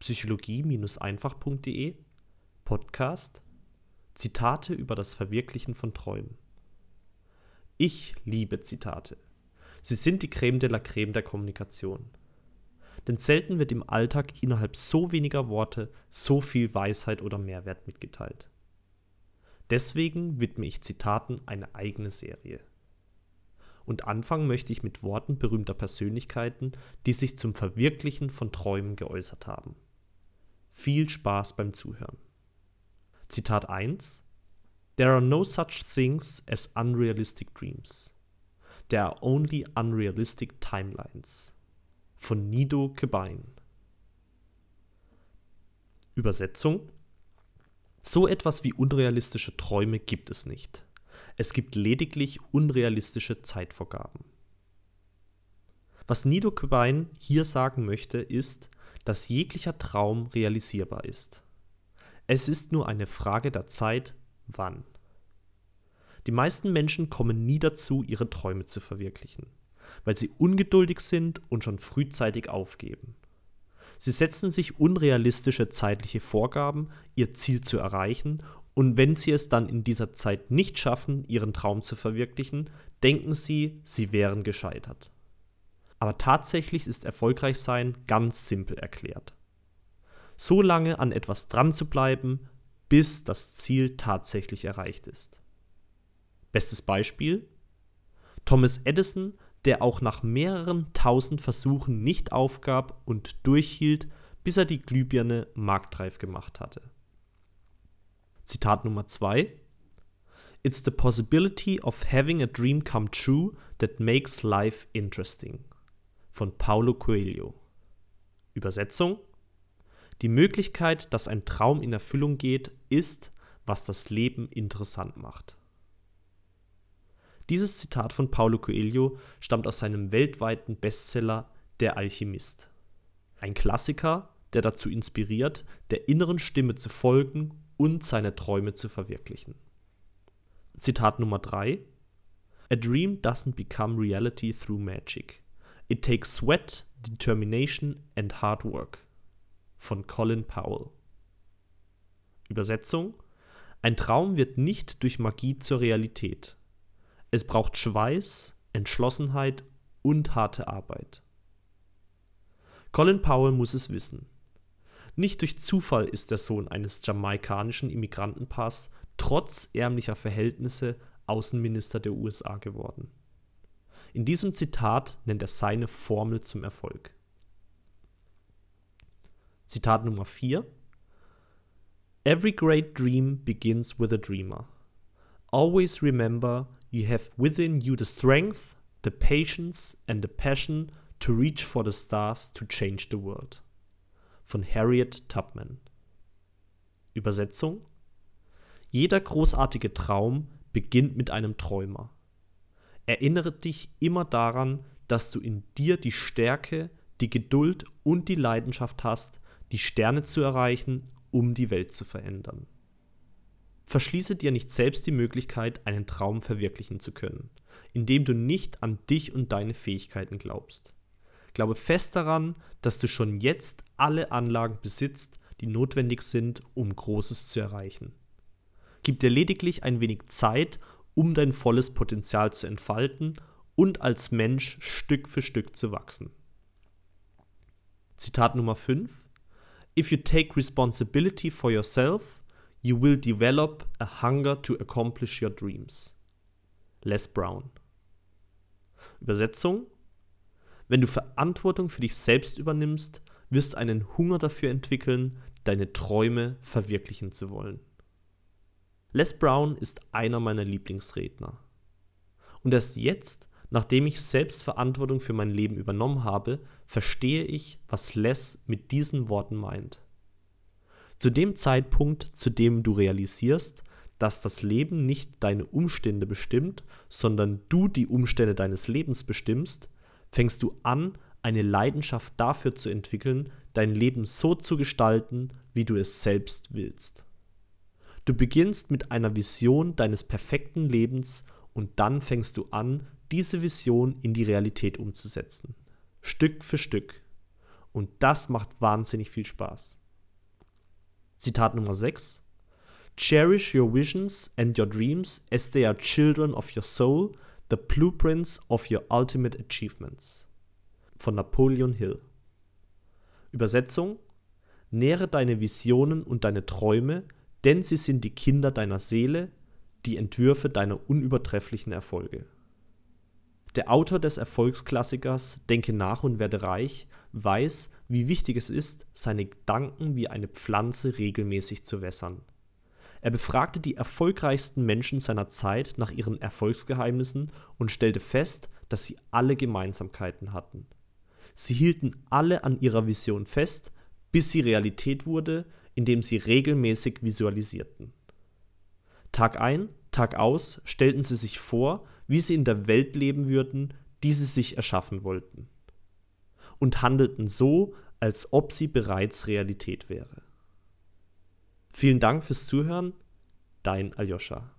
psychologie-einfach.de Podcast Zitate über das Verwirklichen von Träumen. Ich liebe Zitate. Sie sind die Creme de la Creme der Kommunikation. Denn selten wird im Alltag innerhalb so weniger Worte so viel Weisheit oder Mehrwert mitgeteilt. Deswegen widme ich Zitaten eine eigene Serie. Und anfangen möchte ich mit Worten berühmter Persönlichkeiten, die sich zum Verwirklichen von Träumen geäußert haben. Viel Spaß beim Zuhören. Zitat 1 There are no such things as unrealistic dreams. There are only unrealistic timelines. Von Nido Kebein. Übersetzung So etwas wie unrealistische Träume gibt es nicht. Es gibt lediglich unrealistische Zeitvorgaben. Was Nido Kebein hier sagen möchte, ist, dass jeglicher Traum realisierbar ist. Es ist nur eine Frage der Zeit, wann. Die meisten Menschen kommen nie dazu, ihre Träume zu verwirklichen, weil sie ungeduldig sind und schon frühzeitig aufgeben. Sie setzen sich unrealistische zeitliche Vorgaben, ihr Ziel zu erreichen, und wenn sie es dann in dieser Zeit nicht schaffen, ihren Traum zu verwirklichen, denken sie, sie wären gescheitert. Aber tatsächlich ist erfolgreich sein ganz simpel erklärt so lange an etwas dran zu bleiben, bis das Ziel tatsächlich erreicht ist. Bestes Beispiel? Thomas Edison, der auch nach mehreren tausend Versuchen nicht aufgab und durchhielt, bis er die Glühbirne marktreif gemacht hatte. Zitat Nummer 2 It's the possibility of having a dream come true that makes life interesting. Von Paulo Coelho. Übersetzung die Möglichkeit, dass ein Traum in Erfüllung geht, ist, was das Leben interessant macht. Dieses Zitat von Paulo Coelho stammt aus seinem weltweiten Bestseller Der Alchemist. Ein Klassiker, der dazu inspiriert, der inneren Stimme zu folgen und seine Träume zu verwirklichen. Zitat Nummer 3 A dream doesn't become reality through magic. It takes sweat, determination and hard work von Colin Powell. Übersetzung Ein Traum wird nicht durch Magie zur Realität. Es braucht Schweiß, Entschlossenheit und harte Arbeit. Colin Powell muss es wissen. Nicht durch Zufall ist der Sohn eines jamaikanischen Immigrantenpaars trotz ärmlicher Verhältnisse Außenminister der USA geworden. In diesem Zitat nennt er seine Formel zum Erfolg. Zitat Nummer 4. Every great dream begins with a dreamer. Always remember you have within you the strength, the patience and the passion to reach for the stars to change the world. Von Harriet Tubman. Übersetzung Jeder großartige Traum beginnt mit einem Träumer. Erinnere dich immer daran, dass du in dir die Stärke, die Geduld und die Leidenschaft hast, die Sterne zu erreichen, um die Welt zu verändern. Verschließe dir nicht selbst die Möglichkeit, einen Traum verwirklichen zu können, indem du nicht an dich und deine Fähigkeiten glaubst. Glaube fest daran, dass du schon jetzt alle Anlagen besitzt, die notwendig sind, um Großes zu erreichen. Gib dir lediglich ein wenig Zeit, um dein volles Potenzial zu entfalten und als Mensch Stück für Stück zu wachsen. Zitat Nummer 5 If you take responsibility for yourself, you will develop a hunger to accomplish your dreams. Les Brown. Übersetzung: Wenn du Verantwortung für dich selbst übernimmst, wirst du einen Hunger dafür entwickeln, deine Träume verwirklichen zu wollen. Les Brown ist einer meiner Lieblingsredner. Und erst jetzt Nachdem ich selbst Verantwortung für mein Leben übernommen habe, verstehe ich, was Les mit diesen Worten meint. Zu dem Zeitpunkt, zu dem du realisierst, dass das Leben nicht deine Umstände bestimmt, sondern du die Umstände deines Lebens bestimmst, fängst du an, eine Leidenschaft dafür zu entwickeln, dein Leben so zu gestalten, wie du es selbst willst. Du beginnst mit einer Vision deines perfekten Lebens und dann fängst du an, diese Vision in die Realität umzusetzen. Stück für Stück. Und das macht wahnsinnig viel Spaß. Zitat Nummer 6. Cherish your visions and your dreams as they are children of your soul, the blueprints of your ultimate achievements. Von Napoleon Hill. Übersetzung: Nähre deine Visionen und deine Träume, denn sie sind die Kinder deiner Seele, die Entwürfe deiner unübertrefflichen Erfolge. Der Autor des Erfolgsklassikers Denke nach und werde reich weiß, wie wichtig es ist, seine Gedanken wie eine Pflanze regelmäßig zu wässern. Er befragte die erfolgreichsten Menschen seiner Zeit nach ihren Erfolgsgeheimnissen und stellte fest, dass sie alle Gemeinsamkeiten hatten. Sie hielten alle an ihrer Vision fest, bis sie Realität wurde, indem sie regelmäßig visualisierten. Tag ein, Tag aus stellten sie sich vor, wie sie in der Welt leben würden, die sie sich erschaffen wollten. Und handelten so, als ob sie bereits Realität wäre. Vielen Dank fürs Zuhören, dein Aljoscha.